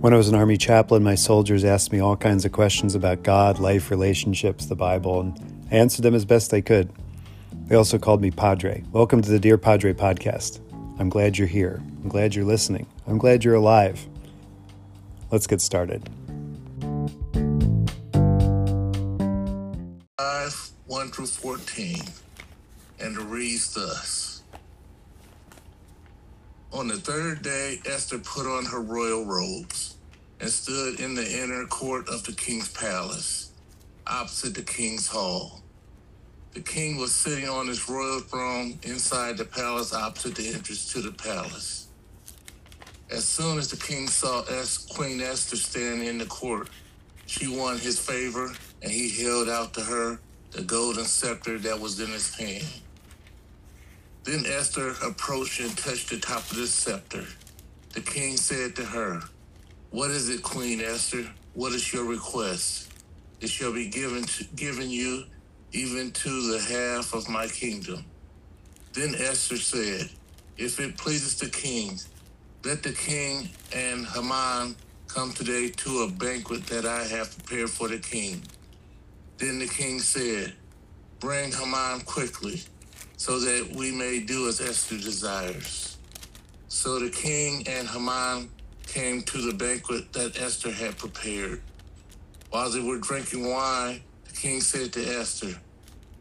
When I was an Army chaplain, my soldiers asked me all kinds of questions about God, life, relationships, the Bible, and I answered them as best I could. They also called me Padre. Welcome to the Dear Padre podcast. I'm glad you're here. I'm glad you're listening. I'm glad you're alive. Let's get started. 5 1 through 14, and it reads thus On the third day, Esther put on her royal robes and stood in the inner court of the king's palace, opposite the king's hall. The king was sitting on his royal throne inside the palace, opposite the entrance to the palace. As soon as the king saw es- Queen Esther standing in the court, she won his favor, and he held out to her the golden scepter that was in his hand. Then Esther approached and touched the top of the scepter. The king said to her, What is it, Queen Esther? What is your request? It shall be given to, given you even to the half of my kingdom. Then Esther said, If it pleases the king, let the king and Haman come today to a banquet that I have prepared for the king. Then the king said, Bring Haman quickly, so that we may do as Esther desires. So the king and Haman came to the banquet that Esther had prepared. While they were drinking wine, the king said to Esther,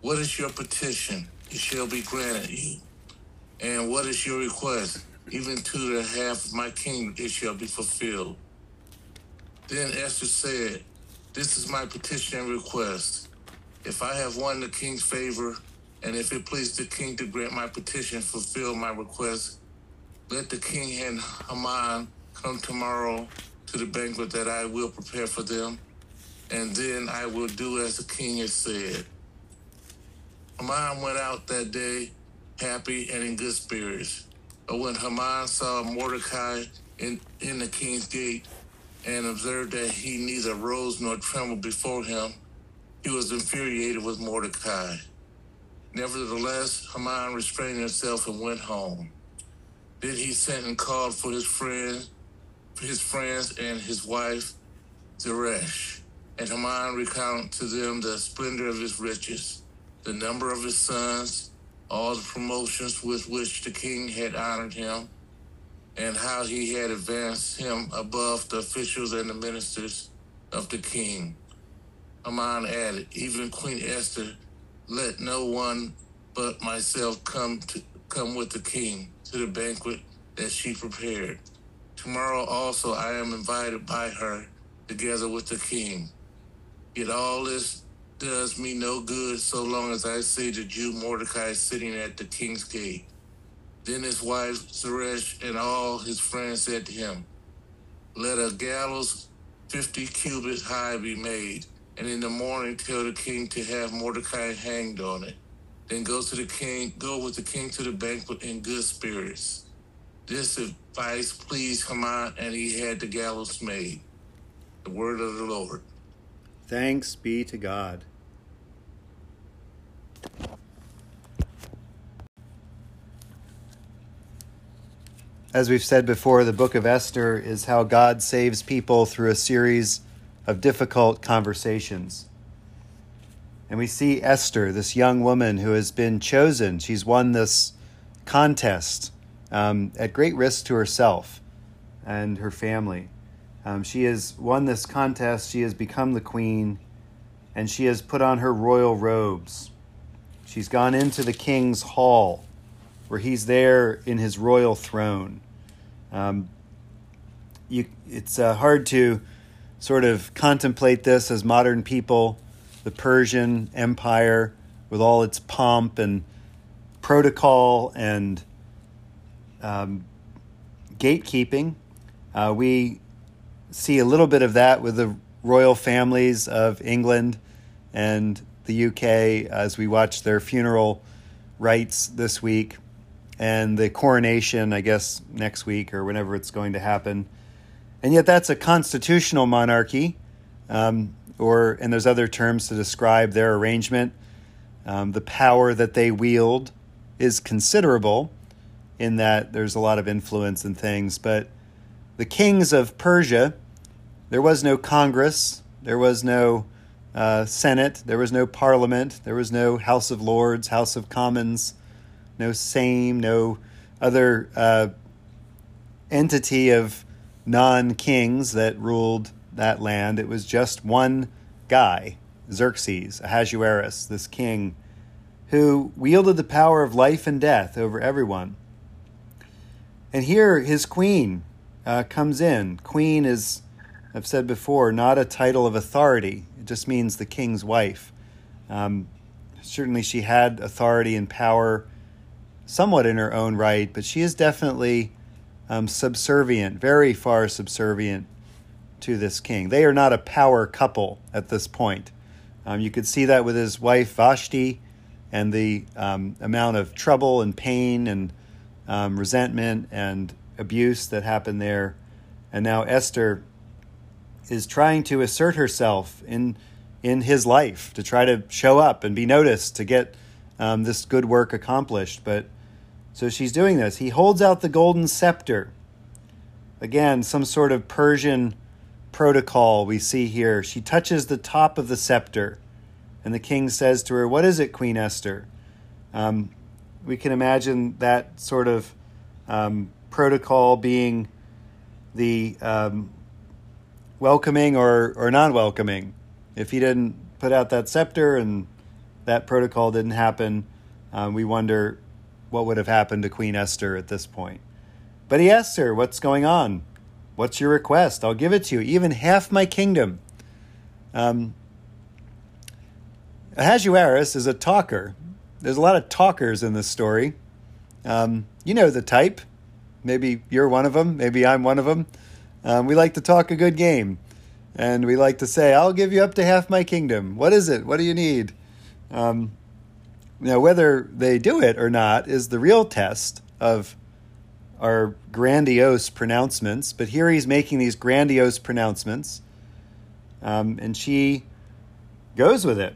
What is your petition? It shall be granted you. And what is your request? Even to the half of my kingdom it shall be fulfilled. Then Esther said, This is my petition and request. If I have won the king's favor, and if it please the king to grant my petition, fulfill my request, let the king and Haman come tomorrow to the banquet that I will prepare for them, and then I will do as the king has said. Haman went out that day happy and in good spirits. But when Haman saw Mordecai in, in the king's gate and observed that he neither rose nor trembled before him, he was infuriated with Mordecai. Nevertheless, Haman restrained himself and went home. Then he sent and called for his friends, his friends and his wife Zeresh. And Haman recounted to them the splendor of his riches, the number of his sons, all the promotions with which the king had honored him, and how he had advanced him above the officials and the ministers of the king. Haman added, Even Queen Esther, let no one but myself come to come with the king to the banquet that she prepared. Tomorrow also I am invited by her together with the king. Yet all this does me no good so long as I see the Jew Mordecai sitting at the king's gate. Then his wife Zeresh and all his friends said to him, Let a gallows fifty cubits high be made, and in the morning tell the king to have Mordecai hanged on it. Then go to the king, go with the king to the banquet in good spirits. This advice pleased Haman, and he had the gallows made. The word of the Lord. Thanks be to God. As we've said before, the book of Esther is how God saves people through a series of difficult conversations. And we see Esther, this young woman who has been chosen. She's won this contest um, at great risk to herself and her family. Um, she has won this contest. She has become the queen, and she has put on her royal robes. She's gone into the king's hall, where he's there in his royal throne. Um, you, it's uh, hard to sort of contemplate this as modern people, the Persian Empire, with all its pomp and protocol and um, gatekeeping. Uh, we see a little bit of that with the royal families of England and the UK as we watch their funeral rites this week and the coronation, I guess, next week or whenever it's going to happen. And yet, that's a constitutional monarchy, um, or and there's other terms to describe their arrangement. Um, the power that they wield is considerable, in that there's a lot of influence and things. But the kings of Persia there was no Congress, there was no uh, Senate, there was no Parliament, there was no House of Lords, House of Commons, no same, no other uh, entity of non kings that ruled that land. It was just one guy, Xerxes, Ahasuerus, this king, who wielded the power of life and death over everyone. And here his queen uh, comes in. Queen is, I've said before, not a title of authority, it just means the king's wife. Um, certainly, she had authority and power somewhat in her own right, but she is definitely um, subservient, very far subservient to this king. They are not a power couple at this point. Um, you could see that with his wife Vashti and the um, amount of trouble and pain and um, resentment and abuse that happened there. And now Esther is trying to assert herself in in his life to try to show up and be noticed to get um, this good work accomplished. But so she's doing this. He holds out the golden scepter. Again, some sort of Persian protocol we see here. She touches the top of the scepter, and the king says to her, What is it, Queen Esther? Um, we can imagine that sort of um, protocol being the um, welcoming or, or non welcoming. If he didn't put out that scepter and that protocol didn't happen, um, we wonder what would have happened to Queen Esther at this point. But he asks her, What's going on? What's your request? I'll give it to you, even half my kingdom. Um, Ahasuerus is a talker. There's a lot of talkers in this story. Um, you know the type. Maybe you're one of them. Maybe I'm one of them. Um, we like to talk a good game. And we like to say, I'll give you up to half my kingdom. What is it? What do you need? Um, now, whether they do it or not is the real test of our grandiose pronouncements. But here he's making these grandiose pronouncements. Um, and she goes with it.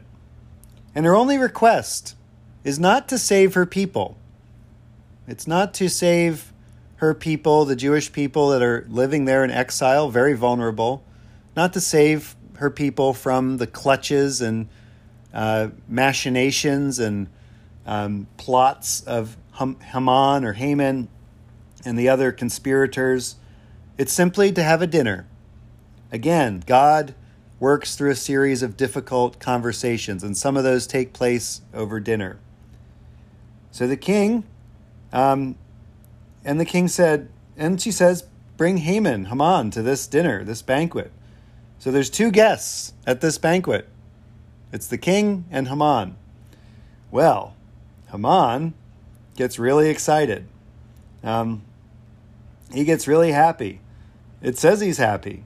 And her only request is not to save her people. It's not to save her people, the Jewish people that are living there in exile, very vulnerable, not to save her people from the clutches and uh, machinations and um, plots of Haman or Haman and the other conspirators. It's simply to have a dinner. Again, God works through a series of difficult conversations, and some of those take place over dinner. So the king, um, and the king said, and she says, Bring Haman, Haman, to this dinner, this banquet. So there's two guests at this banquet it's the king and Haman. Well, Haman gets really excited. Um, he gets really happy. It says he's happy.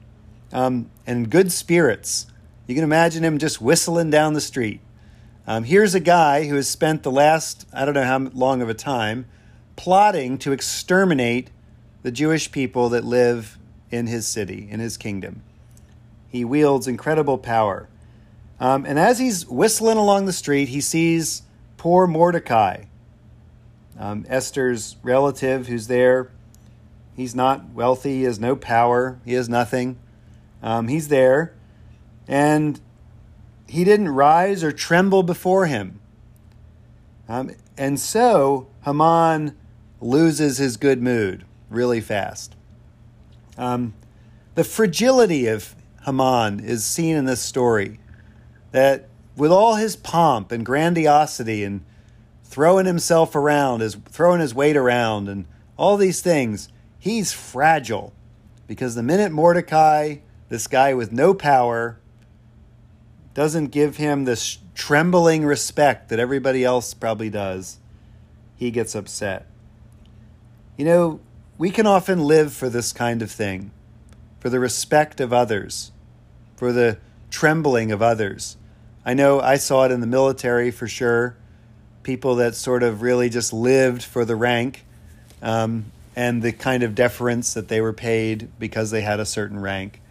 Um, and good spirits. You can imagine him just whistling down the street. Um, here's a guy who has spent the last, I don't know how long of a time, plotting to exterminate the Jewish people that live in his city, in his kingdom. He wields incredible power. Um, and as he's whistling along the street, he sees poor Mordecai, um, Esther's relative who's there. He's not wealthy, he has no power, he has nothing. Um, he's there. And he didn't rise or tremble before him. Um, and so Haman loses his good mood really fast. Um, the fragility of Haman is seen in this story. That with all his pomp and grandiosity and throwing himself around, his, throwing his weight around, and all these things, he's fragile. Because the minute Mordecai, this guy with no power, doesn't give him this trembling respect that everybody else probably does, he gets upset. You know, we can often live for this kind of thing, for the respect of others, for the trembling of others. I know I saw it in the military for sure. People that sort of really just lived for the rank um, and the kind of deference that they were paid because they had a certain rank.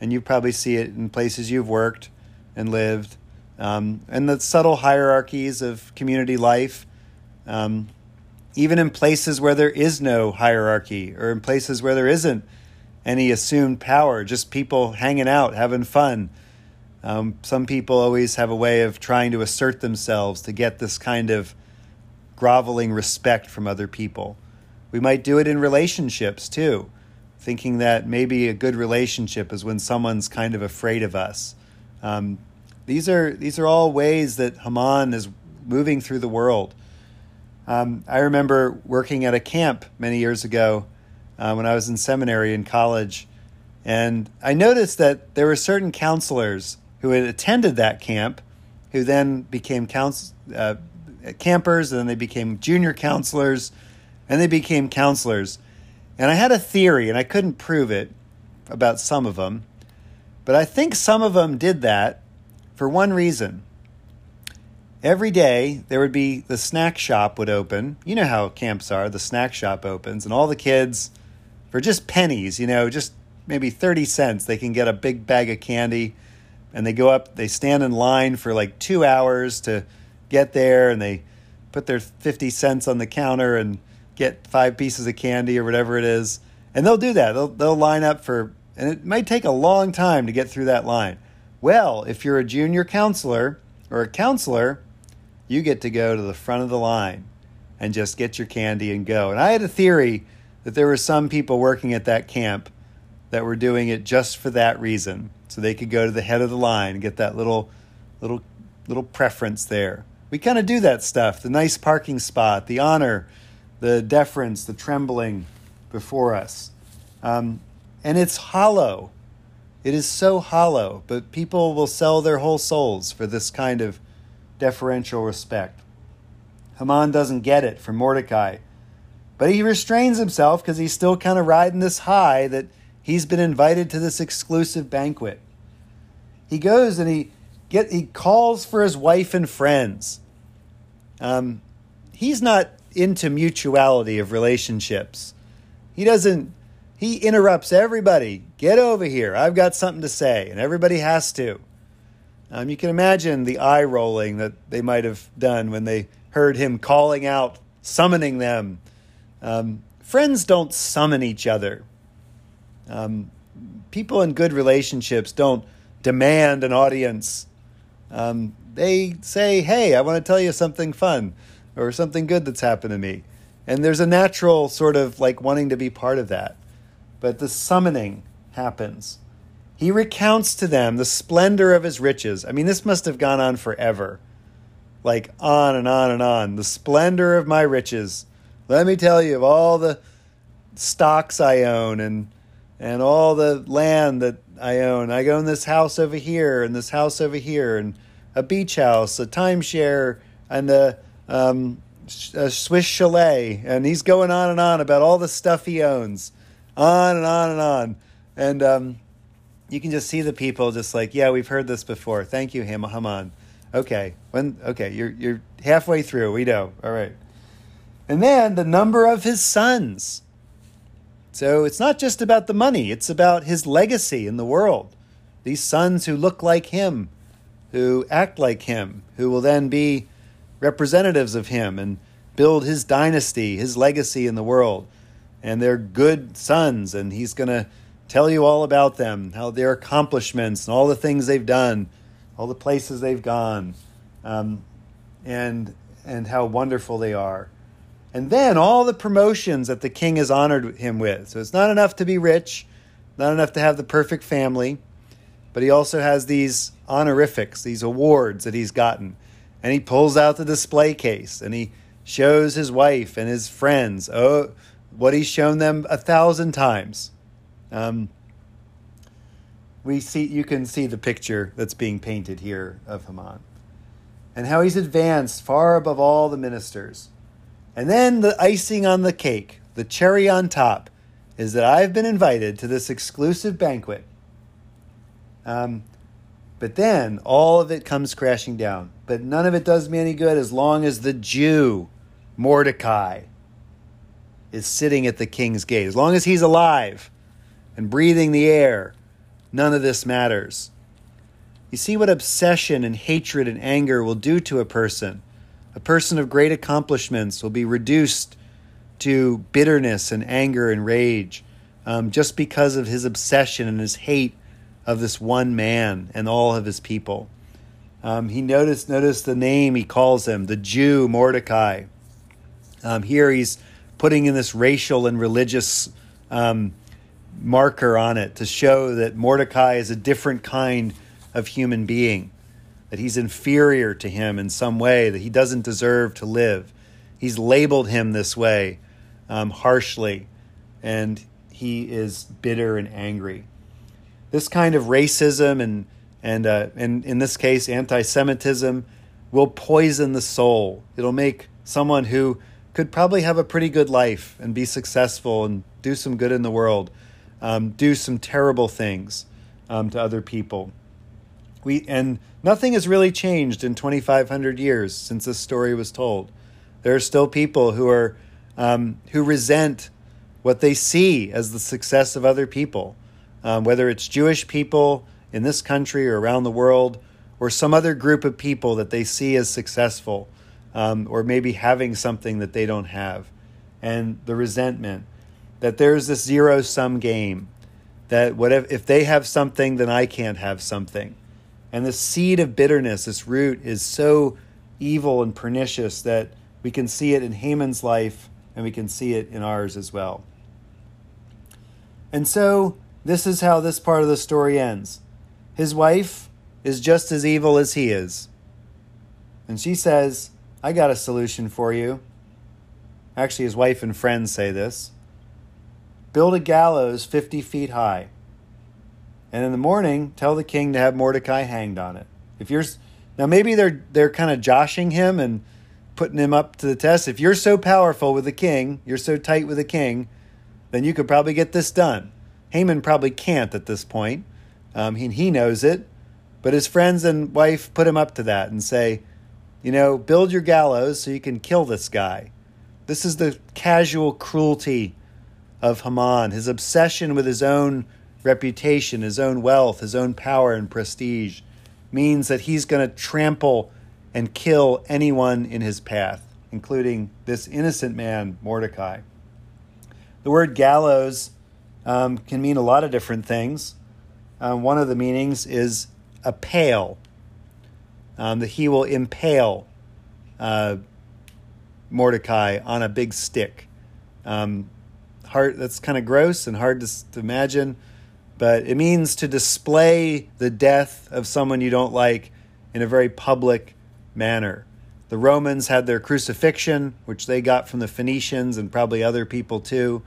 And you probably see it in places you've worked and lived, um, and the subtle hierarchies of community life. Um, even in places where there is no hierarchy, or in places where there isn't any assumed power, just people hanging out, having fun. Um, some people always have a way of trying to assert themselves to get this kind of groveling respect from other people. We might do it in relationships too, thinking that maybe a good relationship is when someone's kind of afraid of us. Um, these are these are all ways that Haman is moving through the world. Um, I remember working at a camp many years ago uh, when I was in seminary in college, and I noticed that there were certain counselors who had attended that camp, who then became counsel, uh, campers, and then they became junior counselors, and they became counselors. And I had a theory, and I couldn't prove it about some of them, but I think some of them did that for one reason. Every day there would be the snack shop would open. You know how camps are. The snack shop opens, and all the kids, for just pennies, you know, just maybe 30 cents, they can get a big bag of candy. And they go up, they stand in line for like two hours to get there, and they put their 50 cents on the counter and get five pieces of candy or whatever it is. And they'll do that. They'll, they'll line up for, and it may take a long time to get through that line. Well, if you're a junior counselor or a counselor, you get to go to the front of the line and just get your candy and go. And I had a theory that there were some people working at that camp that were doing it just for that reason, so they could go to the head of the line and get that little little little preference there. We kind of do that stuff, the nice parking spot, the honor, the deference, the trembling before us. Um, and it's hollow. It is so hollow, but people will sell their whole souls for this kind of deferential respect. Haman doesn't get it from Mordecai, but he restrains himself because he's still kind of riding this high that he's been invited to this exclusive banquet. He goes and he get he calls for his wife and friends. Um, he's not into mutuality of relationships. He doesn't he interrupts everybody. Get over here. I've got something to say. And everybody has to. Um, you can imagine the eye rolling that they might have done when they heard him calling out, summoning them. Um, friends don't summon each other. Um, people in good relationships don't demand an audience. Um, they say, Hey, I want to tell you something fun or something good that's happened to me. And there's a natural sort of like wanting to be part of that but the summoning happens. He recounts to them the splendor of his riches. I mean, this must have gone on forever. Like on and on and on. The splendor of my riches. Let me tell you of all the stocks I own and and all the land that I own. I own this house over here and this house over here and a beach house, a timeshare, and a, um, a Swiss chalet. And he's going on and on about all the stuff he owns on and on and on. And um, you can just see the people just like, yeah, we've heard this before. Thank you, Haman. Okay, when okay, you're you're halfway through. We know. All right. And then the number of his sons. So it's not just about the money, it's about his legacy in the world. These sons who look like him, who act like him, who will then be representatives of him and build his dynasty, his legacy in the world and they're good sons, and he's going to tell you all about them, how their accomplishments and all the things they've done, all the places they've gone, um, and and how wonderful they are. And then all the promotions that the king has honored him with. So it's not enough to be rich, not enough to have the perfect family, but he also has these honorifics, these awards that he's gotten. And he pulls out the display case and he shows his wife and his friends, oh, what he's shown them a thousand times. Um, we see you can see the picture that's being painted here of Haman and how he's advanced far above all the ministers. And then the icing on the cake, the cherry on top, is that I've been invited to this exclusive banquet. Um, but then all of it comes crashing down. But none of it does me any good as long as the Jew, Mordecai, is sitting at the king's gate. As long as he's alive and breathing the air, none of this matters. You see what obsession and hatred and anger will do to a person. A person of great accomplishments will be reduced to bitterness and anger and rage. um, just because of his obsession and his hate of this one man and all of his people. Um, he noticed noticed the name he calls him, the Jew Mordecai. Um, here he's putting in this racial and religious um, marker on it to show that Mordecai is a different kind of human being, that he's inferior to him in some way, that he doesn't deserve to live. He's labeled him this way um, harshly, and he is bitter and angry. This kind of racism and and uh, and in this case, anti-Semitism will poison the soul. It'll make someone who could probably have a pretty good life and be successful and do some good in the world, um, do some terrible things um, to other people. We and nothing has really changed in 2,500 years since this story was told. There are still people who are um, who resent what they see as the success of other people, um, whether it's Jewish people in this country or around the world, or some other group of people that they see as successful, um, or maybe having something that they don't have, and the resentment that there's this zero sum game that whatever if they have something, then I can't have something, and the seed of bitterness, this root, is so evil and pernicious that we can see it in Haman's life and we can see it in ours as well. And so, this is how this part of the story ends. His wife is just as evil as he is. And she says, I got a solution for you. Actually, his wife and friends say this build a gallows 50 feet high. And in the morning, tell the king to have Mordecai hanged on it. If you're now maybe they're they're kind of joshing him and putting him up to the test. If you're so powerful with the king, you're so tight with the king, then you could probably get this done. Haman probably can't at this point. Um, he, he knows it, but his friends and wife put him up to that and say, you know, build your gallows so you can kill this guy. This is the casual cruelty of Haman, his obsession with his own reputation, his own wealth, his own power and prestige means that he's going to trample and kill anyone in his path, including this innocent man, Mordecai. The word gallows um, can mean a lot of different things. Um, one of the meanings is a pale, um, that he will impale uh, Mordecai on a big stick. Um, hard, that's kind of gross and hard to, to imagine, but it means to display the death of someone you don't like in a very public manner. The Romans had their crucifixion, which they got from the Phoenicians and probably other people too.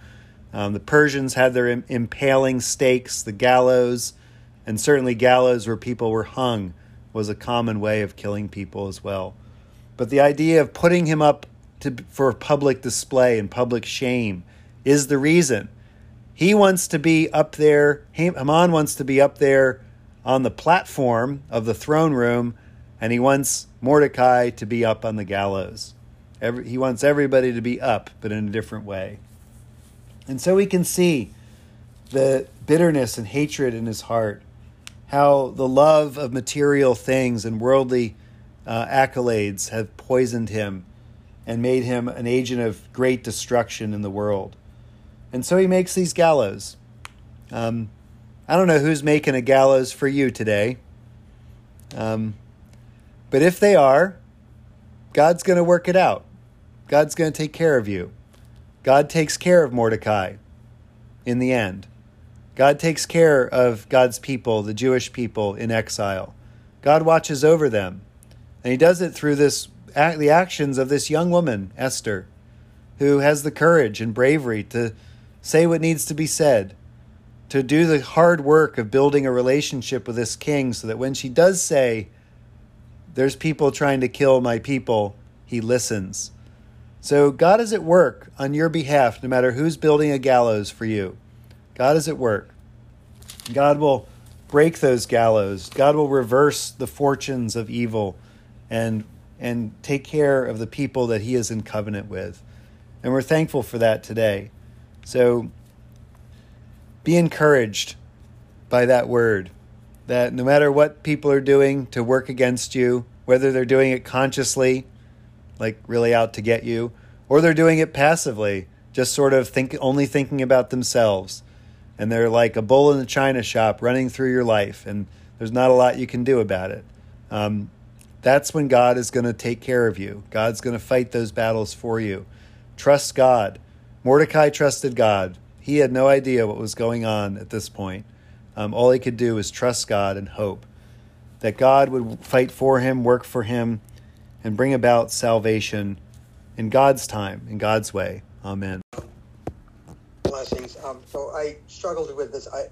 Um, the Persians had their impaling stakes, the gallows and certainly gallows where people were hung was a common way of killing people as well. But the idea of putting him up to, for public display and public shame is the reason. He wants to be up there, Haman wants to be up there on the platform of the throne room, and he wants Mordecai to be up on the gallows. Every, he wants everybody to be up, but in a different way. And so we can see the bitterness and hatred in his heart how the love of material things and worldly uh, accolades have poisoned him and made him an agent of great destruction in the world. And so he makes these gallows. Um, I don't know who's making a gallows for you today. Um, but if they are, God's going to work it out. God's going to take care of you. God takes care of Mordecai in the end. God takes care of God's people, the Jewish people in exile. God watches over them. And he does it through this the actions of this young woman, Esther, who has the courage and bravery to say what needs to be said, to do the hard work of building a relationship with this king so that when she does say, There's people trying to kill my people, he listens. So God is at work on your behalf, no matter who's building a gallows for you. God is at work. God will break those gallows. God will reverse the fortunes of evil and and take care of the people that he is in covenant with. And we're thankful for that today. So be encouraged by that word that no matter what people are doing to work against you, whether they're doing it consciously, like really out to get you, or they're doing it passively, just sort of think only thinking about themselves. And they're like a bull in a china shop running through your life, and there's not a lot you can do about it. Um, that's when God is going to take care of you. God's going to fight those battles for you. Trust God. Mordecai trusted God. He had no idea what was going on at this point. Um, all he could do was trust God and hope that God would fight for him, work for him, and bring about salvation in God's time, in God's way. Amen. Um, so I struggled with this. I,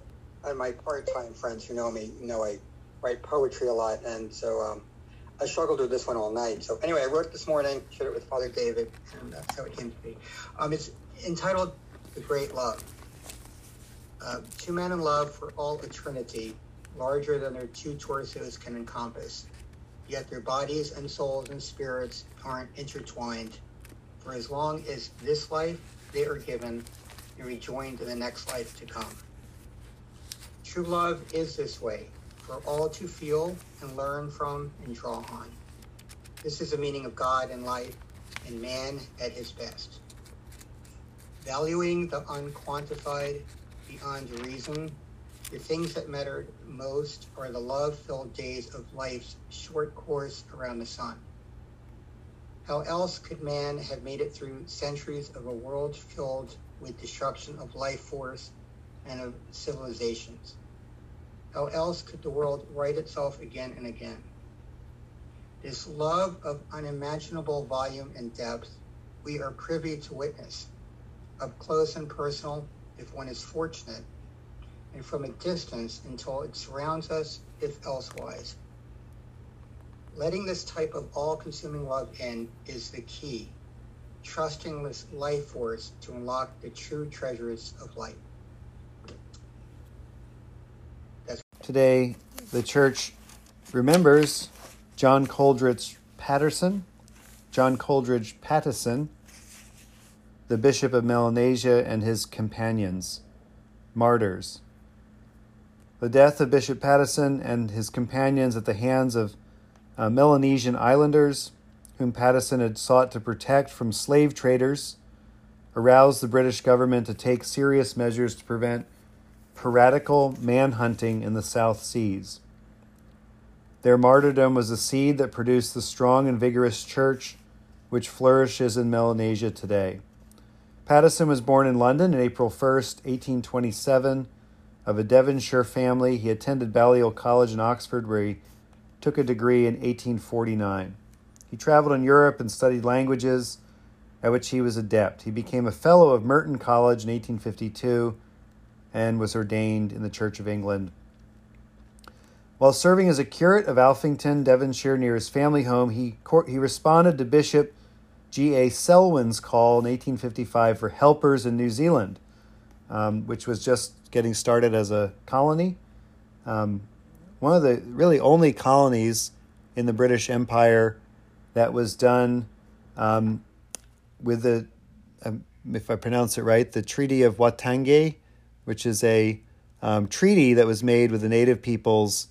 and my part-time friends who know me know I write poetry a lot, and so um, I struggled with this one all night. So anyway, I wrote this morning, shared it with Father David, and that's how it came to be. Um, it's entitled "The Great Love." Uh, two men in love for all eternity, larger than their two torsos can encompass. Yet their bodies and souls and spirits aren't intertwined. For as long as this life they are given, they rejoined in the next life to come. True love is this way, for all to feel and learn from and draw on. This is the meaning of God and life and man at his best. Valuing the unquantified beyond reason, the things that mattered most are the love filled days of life's short course around the sun. How else could man have made it through centuries of a world filled with destruction of life force and of civilizations? How else could the world right itself again and again? This love of unimaginable volume and depth we are privy to witness, up close and personal if one is fortunate, and from a distance until it surrounds us if elsewise. Letting this type of all consuming love in is the key, trusting this life force to unlock the true treasures of life. Today, the church remembers John Coleridge Patterson, John Coleridge Patteson, the Bishop of Melanesia, and his companions, martyrs. The death of Bishop Patteson and his companions at the hands of uh, Melanesian islanders, whom Patteson had sought to protect from slave traders, aroused the British government to take serious measures to prevent piratical manhunting in the South Seas. Their martyrdom was a seed that produced the strong and vigorous church which flourishes in Melanesia today. Patteson was born in London on April 1st, 1827, of a Devonshire family. He attended Balliol College in Oxford, where he took a degree in 1849. He traveled in Europe and studied languages, at which he was adept. He became a Fellow of Merton College in 1852 and was ordained in the Church of England. While serving as a curate of Alphington, Devonshire, near his family home, he, he responded to Bishop G.A. Selwyn's call in 1855 for helpers in New Zealand, um, which was just getting started as a colony. Um, one of the really only colonies in the British Empire that was done um, with the, um, if I pronounce it right, the Treaty of Waitangi, which is a um, treaty that was made with the native peoples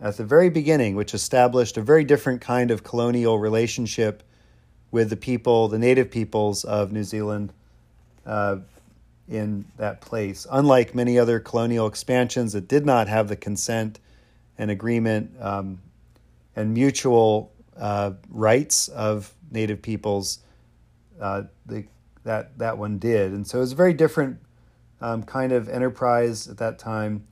at the very beginning, which established a very different kind of colonial relationship with the people, the native peoples of New Zealand uh, in that place. Unlike many other colonial expansions that did not have the consent and agreement um, and mutual uh, rights of native peoples, uh, the, that, that one did. And so it was a very different um, kind of enterprise at that time.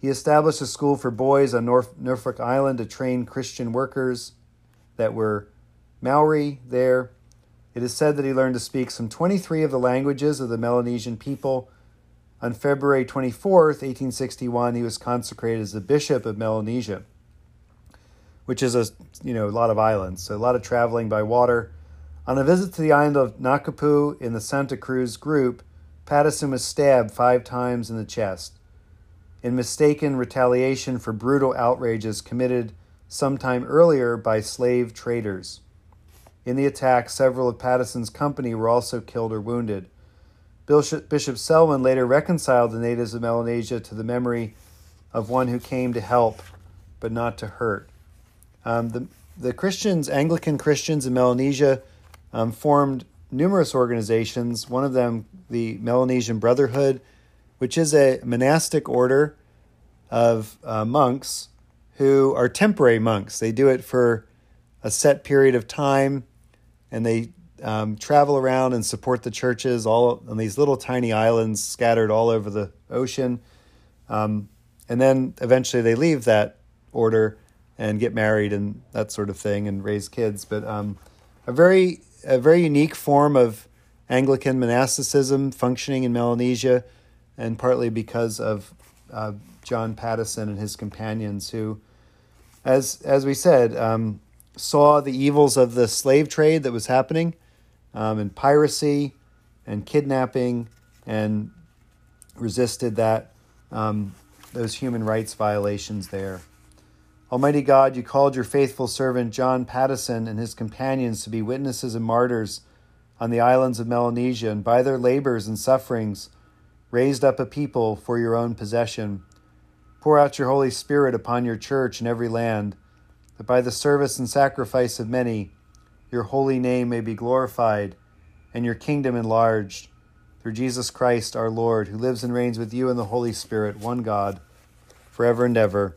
He established a school for boys on Norfolk Island to train Christian workers that were Maori there. It is said that he learned to speak some 23 of the languages of the Melanesian people. On February 24th, 1861, he was consecrated as the Bishop of Melanesia, which is a you know a lot of islands, so a lot of traveling by water. On a visit to the island of Nukapu in the Santa Cruz group, Patteson was stabbed five times in the chest in mistaken retaliation for brutal outrages committed some time earlier by slave traders. In the attack, several of Patteson's company were also killed or wounded. Bishop, Bishop Selwyn later reconciled the natives of Melanesia to the memory of one who came to help but not to hurt. Um, the, the Christians, Anglican Christians in Melanesia, um, formed numerous organizations, one of them the Melanesian Brotherhood, which is a monastic order of uh, monks who are temporary monks. They do it for a set period of time and they um, travel around and support the churches all on these little tiny islands scattered all over the ocean. Um, and then eventually they leave that order and get married and that sort of thing and raise kids. But um, a very a very unique form of Anglican monasticism functioning in Melanesia, and partly because of uh, John Patteson and his companions, who, as as we said, um, saw the evils of the slave trade that was happening, um, and piracy, and kidnapping, and resisted that um, those human rights violations there. Almighty God, you called your faithful servant John Patteson and his companions to be witnesses and martyrs on the islands of Melanesia, and by their labors and sufferings raised up a people for your own possession. Pour out your Holy Spirit upon your church in every land, that by the service and sacrifice of many, your holy name may be glorified and your kingdom enlarged. Through Jesus Christ our Lord, who lives and reigns with you in the Holy Spirit, one God, forever and ever.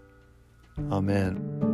Amen.